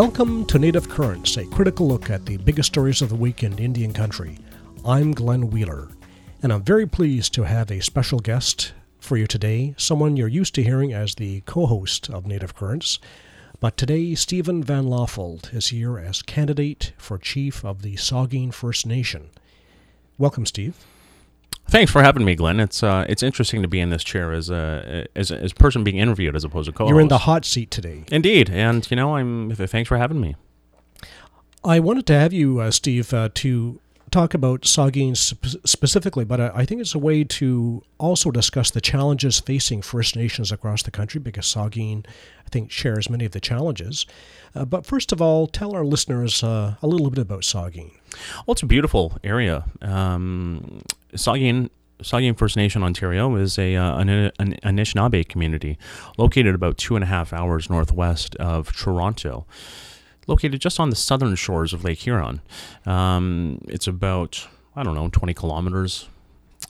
Welcome to Native Currents, a critical look at the biggest stories of the week in Indian country. I'm Glenn Wheeler, and I'm very pleased to have a special guest for you today, someone you're used to hearing as the co host of Native Currents. But today, Stephen Van Lawfold is here as candidate for chief of the Saugeen First Nation. Welcome, Steve. Thanks for having me, Glenn. It's uh, it's interesting to be in this chair as a as a, as a person being interviewed as opposed to co. You're in the hot seat today. Indeed, and you know, I'm. Thanks for having me. I wanted to have you, uh, Steve, uh, to talk about Saugeen sp- specifically, but I, I think it's a way to also discuss the challenges facing First Nations across the country because Saugeen, I think, shares many of the challenges. Uh, but first of all, tell our listeners uh, a little bit about Saugeen. Well, it's a beautiful area. Um, Saugeen Saugeen First Nation Ontario is a uh, an, an Anishinaabe community located about two and a half hours northwest of Toronto, located just on the southern shores of Lake Huron. Um, it's about I don't know twenty kilometers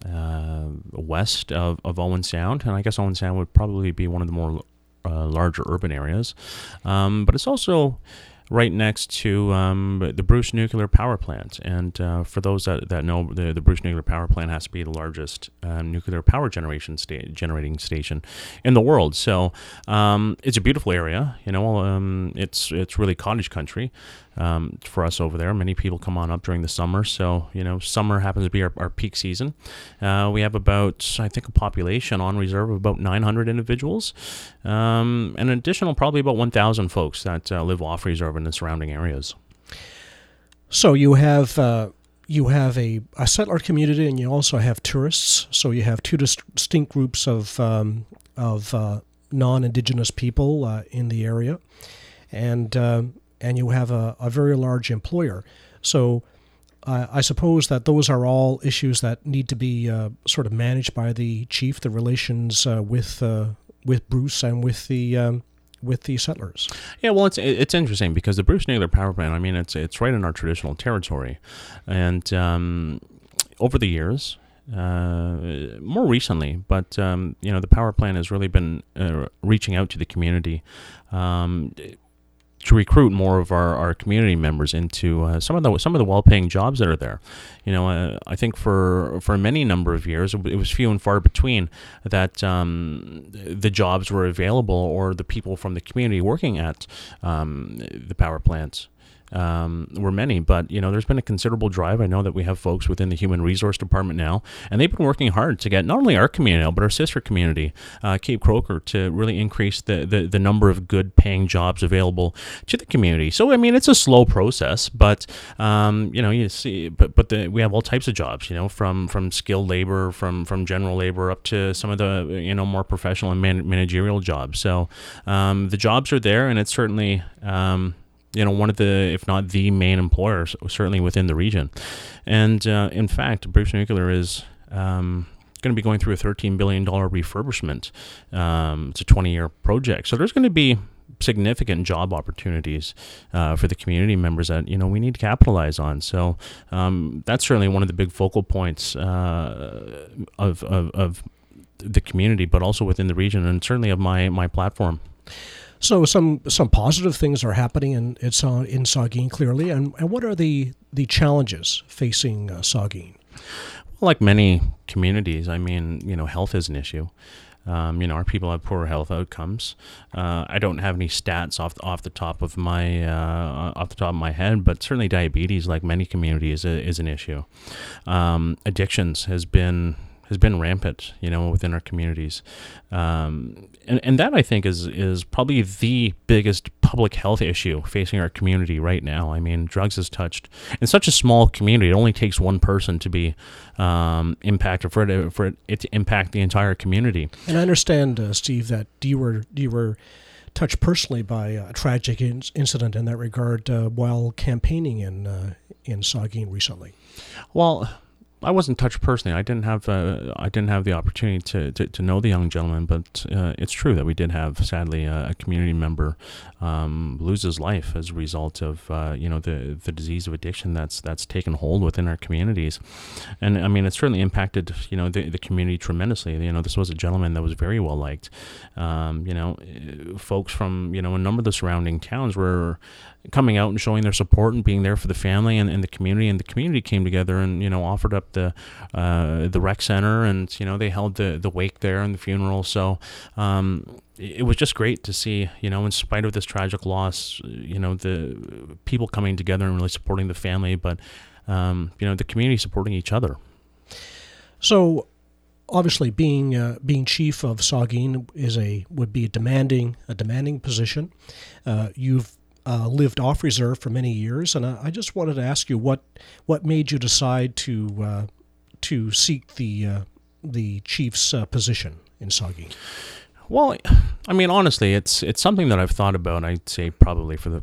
uh, west of, of Owen Sound, and I guess Owen Sound would probably be one of the more uh, larger urban areas, um, but it's also right next to um, the Bruce Nuclear Power Plant. And uh, for those that, that know, the, the Bruce Nuclear Power Plant has to be the largest um, nuclear power generation sta- generating station in the world. So um, it's a beautiful area. You know, um, it's it's really cottage country um, for us over there. Many people come on up during the summer. So, you know, summer happens to be our, our peak season. Uh, we have about, I think, a population on reserve of about 900 individuals, um, an additional probably about 1,000 folks that uh, live off reserve in the surrounding areas. So you have. Uh you have a, a settler community and you also have tourists. So you have two distinct groups of um, of uh, non-indigenous people uh, in the area, and uh, and you have a, a very large employer. So uh, I suppose that those are all issues that need to be uh, sort of managed by the chief, the relations uh, with uh, with Bruce and with the um, with the settlers. Yeah, well, it's it's interesting because the Bruce Nuclear Power Plant. I mean, it's it's right in our traditional territory, and um, over the years, uh, more recently, but um, you know the power plant has really been uh, reaching out to the community. Um, to recruit more of our, our community members into uh, some of the some of the well-paying jobs that are there. You know, uh, I think for for many number of years it was few and far between that um, the jobs were available or the people from the community working at um, the power plants um, were many, but you know, there's been a considerable drive. I know that we have folks within the human resource department now, and they've been working hard to get not only our community but our sister community, uh, Cape Croker, to really increase the, the, the number of good paying jobs available to the community. So I mean, it's a slow process, but um, you know, you see, but but the, we have all types of jobs, you know, from from skilled labor, from from general labor up to some of the you know more professional and man- managerial jobs. So um, the jobs are there, and it's certainly um, you know, one of the, if not the main employers, certainly within the region. And uh, in fact, Bruce Nuclear is um, going to be going through a $13 billion refurbishment. Um, it's a 20 year project. So there's going to be significant job opportunities uh, for the community members that you know we need to capitalize on. So um, that's certainly one of the big focal points uh, of, of, of the community, but also within the region, and certainly of my my platform. So some some positive things are happening in uh, in Saugeen clearly, and, and what are the the challenges facing uh, Saugeen? Like many communities, I mean, you know, health is an issue. Um, you know, our people have poor health outcomes. Uh, I don't have any stats off off the top of my uh, off the top of my head, but certainly diabetes, like many communities, is, is an issue. Um, addictions has been has been rampant, you know, within our communities, um, and and that I think is is probably the biggest public health issue facing our community right now. I mean, drugs has touched in such a small community. It only takes one person to be um, impacted for it for it to impact the entire community. And I understand, uh, Steve, that you were you were touched personally by a tragic in- incident in that regard uh, while campaigning in uh, in Saugeen recently. Well I wasn't touched personally. I didn't have uh, I didn't have the opportunity to, to, to know the young gentleman, but uh, it's true that we did have sadly a, a community member um, lose his life as a result of uh, you know the the disease of addiction that's that's taken hold within our communities, and I mean it certainly impacted you know the, the community tremendously. You know this was a gentleman that was very well liked. Um, you know, folks from you know a number of the surrounding towns were coming out and showing their support and being there for the family and, and the community and the community came together and you know offered up the uh, the rec center and you know they held the the wake there and the funeral so um, it was just great to see you know in spite of this tragic loss you know the people coming together and really supporting the family but um, you know the community supporting each other so obviously being uh, being chief of Saugeen is a would be a demanding a demanding position. Uh, you've uh, lived off reserve for many years, and I, I, just wanted to ask you what what made you decide to uh, to seek the uh, the chief's uh, position in Saugeen. Well, I mean, honestly, it's it's something that I've thought about. I'd say probably for the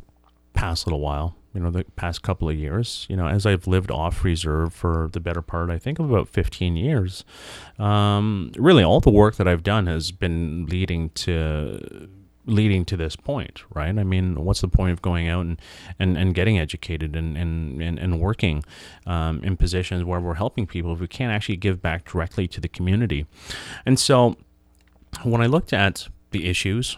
past little while. You know, the past couple of years. You know, as I've lived off reserve for the better part, I think of about 15 years. Um, really, all the work that I've done has been leading to leading to this point, right? I mean, what's the point of going out and, and, and getting educated and, and, and, and working um, in positions where we're helping people if we can't actually give back directly to the community? And so when I looked at the issues,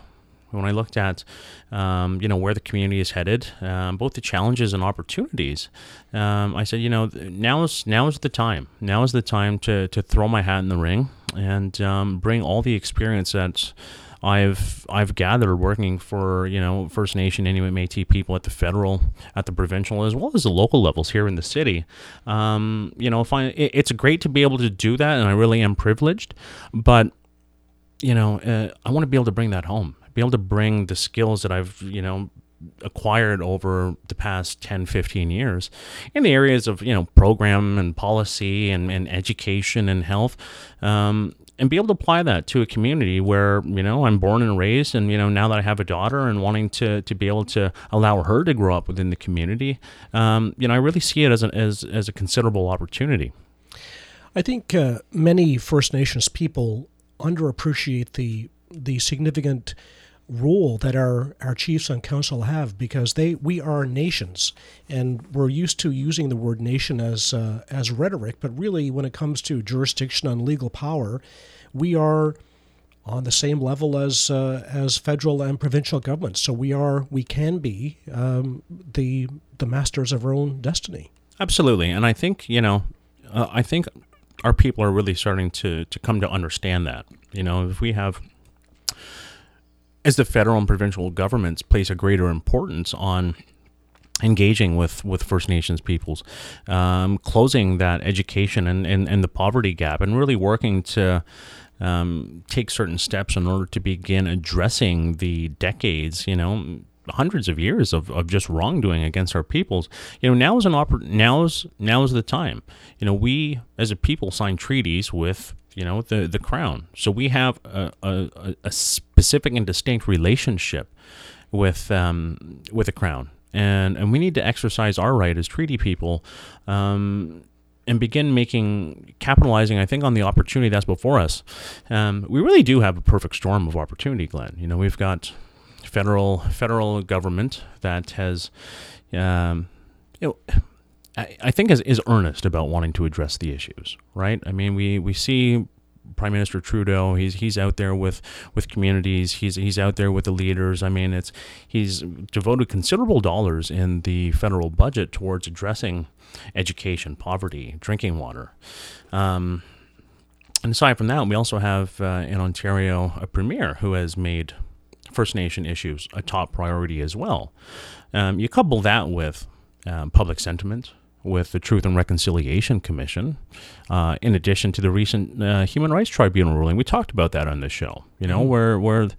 when I looked at, um, you know, where the community is headed, um, both the challenges and opportunities, um, I said, you know, now is now is the time. Now is the time to to throw my hat in the ring and um, bring all the experience that I've I've gathered working for you know First Nation, Inuit, Métis people at the federal, at the provincial, as well as the local levels here in the city. Um, you know, find it, it's great to be able to do that, and I really am privileged. But you know, uh, I want to be able to bring that home, be able to bring the skills that I've you know acquired over the past 10 15 years in the areas of you know program and policy and, and education and health um, and be able to apply that to a community where you know I'm born and raised, and you know now that I have a daughter and wanting to to be able to allow her to grow up within the community, um, you know I really see it as as as a considerable opportunity. I think uh, many First Nations people underappreciate the the significant role that our, our chiefs and council have because they we are nations and we're used to using the word nation as uh, as rhetoric but really when it comes to jurisdiction and legal power we are on the same level as uh, as federal and provincial governments. So we are we can be um, the the masters of our own destiny. Absolutely. And i think you know uh, i think our people are really starting to to come to understand that. You know if we have as the federal and provincial governments place a greater importance on engaging with, with First Nations peoples, um, closing that education and, and, and the poverty gap, and really working to um, take certain steps in order to begin addressing the decades, you know, hundreds of years of, of just wrongdoing against our peoples. You know, now is an oppor- now is now is the time. You know, we as a people sign treaties with you know the the crown, so we have a, a, a specific and distinct relationship with um, with the crown, and and we need to exercise our right as treaty people. Um, and begin making capitalizing i think on the opportunity that's before us um, we really do have a perfect storm of opportunity glenn you know we've got federal federal government that has, um, you know, I, I think is, is earnest about wanting to address the issues. Right? I mean, we we see Prime Minister Trudeau. He's he's out there with, with communities. He's he's out there with the leaders. I mean, it's he's devoted considerable dollars in the federal budget towards addressing education, poverty, drinking water. Um, and aside from that, we also have uh, in Ontario a premier who has made First Nation issues a top priority as well. Um, you couple that with um, public sentiment, with the Truth and Reconciliation Commission, uh, in addition to the recent uh, Human Rights Tribunal ruling. We talked about that on this show. You know, mm-hmm. where where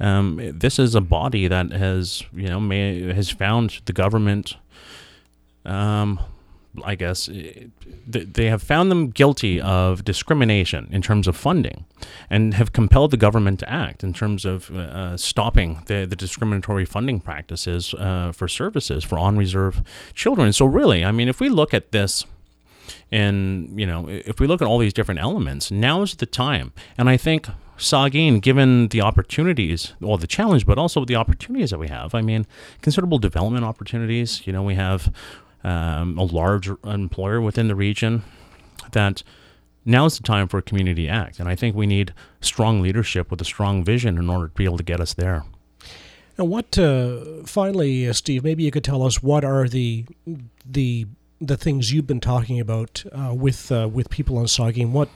um, this is a body that has you know may, has found the government um, I guess, eh, they have found them guilty of discrimination in terms of funding and have compelled the government to act in terms of uh, stopping the, the discriminatory funding practices uh, for services for on reserve children. So, really, I mean, if we look at this and you know, if we look at all these different elements, now is the time. And I think Saugeen, given the opportunities, well, the challenge, but also the opportunities that we have. I mean, considerable development opportunities. You know, we have um, a large employer within the region that now is the time for a community act. And I think we need strong leadership with a strong vision in order to be able to get us there. And what, uh, finally, uh, Steve, maybe you could tell us what are the the the things you've been talking about uh, with uh, with people on Saugeen. What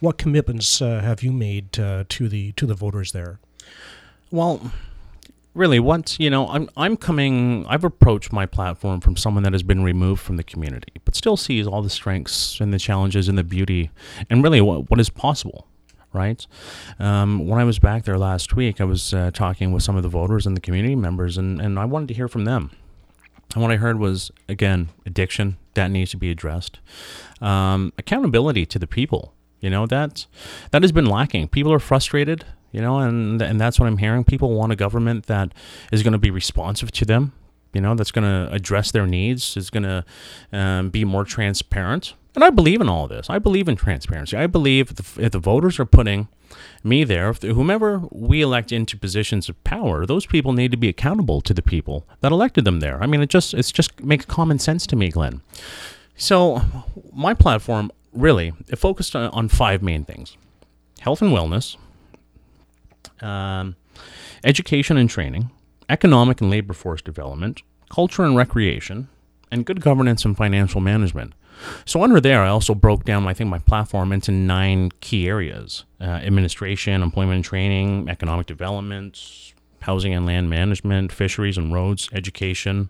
what commitments uh, have you made uh, to the to the voters there? Well, really, once you know, I'm I'm coming. I've approached my platform from someone that has been removed from the community, but still sees all the strengths and the challenges and the beauty, and really what what is possible right? Um, when I was back there last week, I was uh, talking with some of the voters and the community members, and, and I wanted to hear from them. And what I heard was, again, addiction that needs to be addressed, um, accountability to the people. You know that that has been lacking. People are frustrated. You know, and and that's what I'm hearing. People want a government that is going to be responsive to them. You know, that's going to address their needs. Is going to um, be more transparent and I believe in all this. I believe in transparency. I believe if the, if the voters are putting me there, if the, whomever we elect into positions of power, those people need to be accountable to the people that elected them there. I mean, it just it's just makes common sense to me, Glenn. So, my platform really it focused on, on five main things: health and wellness, um, education and training, economic and labor force development, culture and recreation, and good governance and financial management. So under there, I also broke down, I think, my platform into nine key areas: uh, administration, employment and training, economic development, housing and land management, fisheries and roads, education,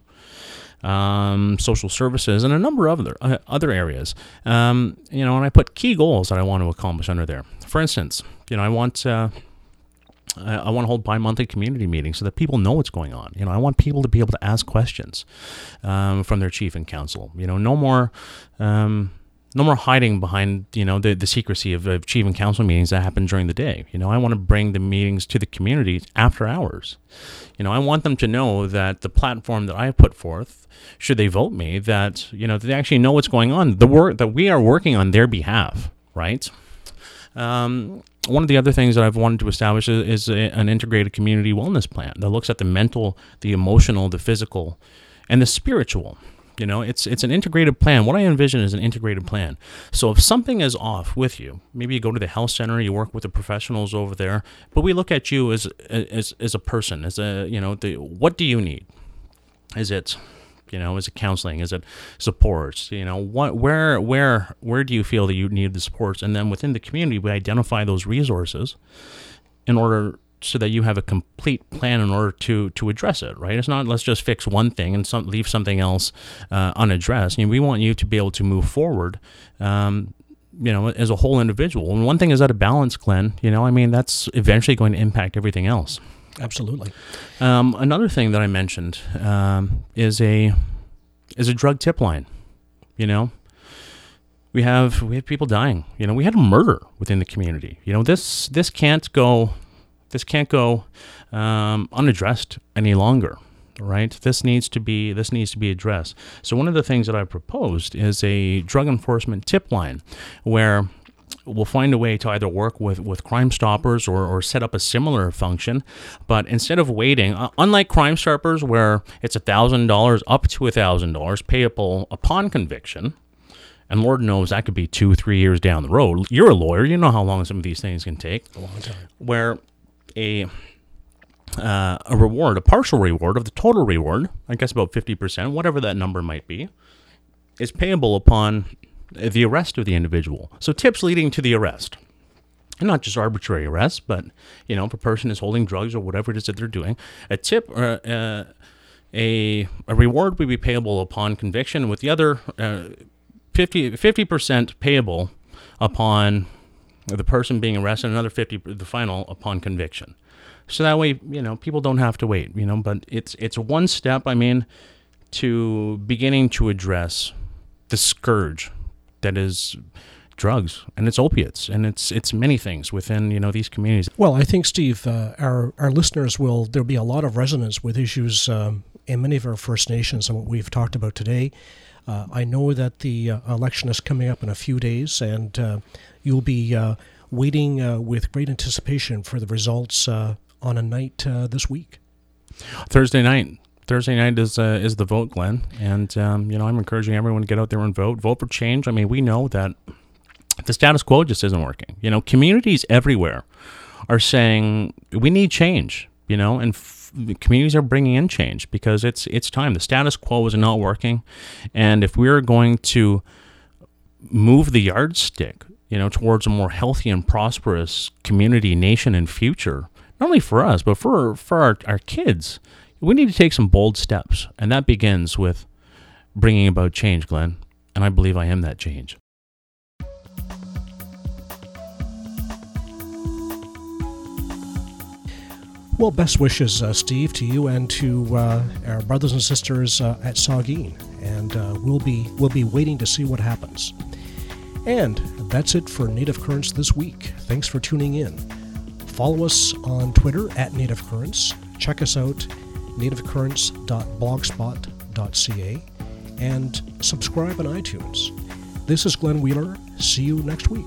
um, social services, and a number of other uh, other areas. Um, you know, and I put key goals that I want to accomplish under there. For instance, you know, I want. Uh, I want to hold bi-monthly community meetings so that people know what's going on. You know, I want people to be able to ask questions um, from their chief and council. You know, no more, um, no more hiding behind you know the, the secrecy of, of chief and council meetings that happen during the day. You know, I want to bring the meetings to the community after hours. You know, I want them to know that the platform that I put forth, should they vote me, that you know they actually know what's going on. The work that we are working on their behalf, right? Um, one of the other things that I've wanted to establish is, is a, an integrated community wellness plan that looks at the mental, the emotional, the physical, and the spiritual. You know, it's it's an integrated plan. What I envision is an integrated plan. So if something is off with you, maybe you go to the health center, you work with the professionals over there, but we look at you as as as a person, as a you know, the what do you need? Is it you know, is it counseling? Is it supports? You know, what, where, where, where do you feel that you need the supports? And then within the community, we identify those resources in order so that you have a complete plan in order to to address it. Right? It's not let's just fix one thing and some, leave something else uh, unaddressed. I mean, we want you to be able to move forward. Um, you know, as a whole individual. And one thing is out of balance, Glenn. You know, I mean, that's eventually going to impact everything else. Absolutely. Um, another thing that I mentioned um, is a is a drug tip line. You know, we have we have people dying. You know, we had a murder within the community. You know, this this can't go this can't go um, unaddressed any longer. Right. This needs to be this needs to be addressed. So one of the things that I proposed is a drug enforcement tip line, where we'll find a way to either work with, with Crime Stoppers or, or set up a similar function. But instead of waiting, uh, unlike Crime Stoppers, where it's $1,000 up to $1,000 payable upon conviction, and Lord knows that could be two, three years down the road. You're a lawyer, you know how long some of these things can take. A long time. Where a uh, a reward, a partial reward of the total reward, I guess about 50%, whatever that number might be, is payable upon the arrest of the individual. So tips leading to the arrest. And not just arbitrary arrest, but you know, if a person is holding drugs or whatever it is that they're doing, a tip or uh, a a reward would be payable upon conviction, with the other uh, 50 percent payable upon the person being arrested, another fifty the final upon conviction. So that way, you know, people don't have to wait. You know, but it's it's one step. I mean, to beginning to address the scourge that is drugs and it's opiates and it's it's many things within you know these communities. Well, I think Steve, uh, our our listeners will there'll be a lot of resonance with issues um, in many of our First Nations and what we've talked about today. Uh, I know that the uh, election is coming up in a few days, and uh, you'll be uh, waiting uh, with great anticipation for the results uh, on a night this week. Thursday night. Thursday night is is the vote, Glenn, and um, you know I'm encouraging everyone to get out there and vote. Vote for change. I mean, we know that the status quo just isn't working. You know, communities everywhere are saying we need change. You know, and f- communities are bringing in change because it's it's time. The status quo is not working, and if we're going to move the yardstick, you know, towards a more healthy and prosperous community, nation, and future, not only for us but for for our, our kids, we need to take some bold steps, and that begins with bringing about change, Glenn. And I believe I am that change. Well, best wishes, uh, Steve, to you and to uh, our brothers and sisters uh, at Saugeen, and uh, we'll be we'll be waiting to see what happens. And that's it for Native Currents this week. Thanks for tuning in. Follow us on Twitter at Native Currents. Check us out, nativecurrents.blogspot.ca, and subscribe on iTunes. This is Glenn Wheeler. See you next week.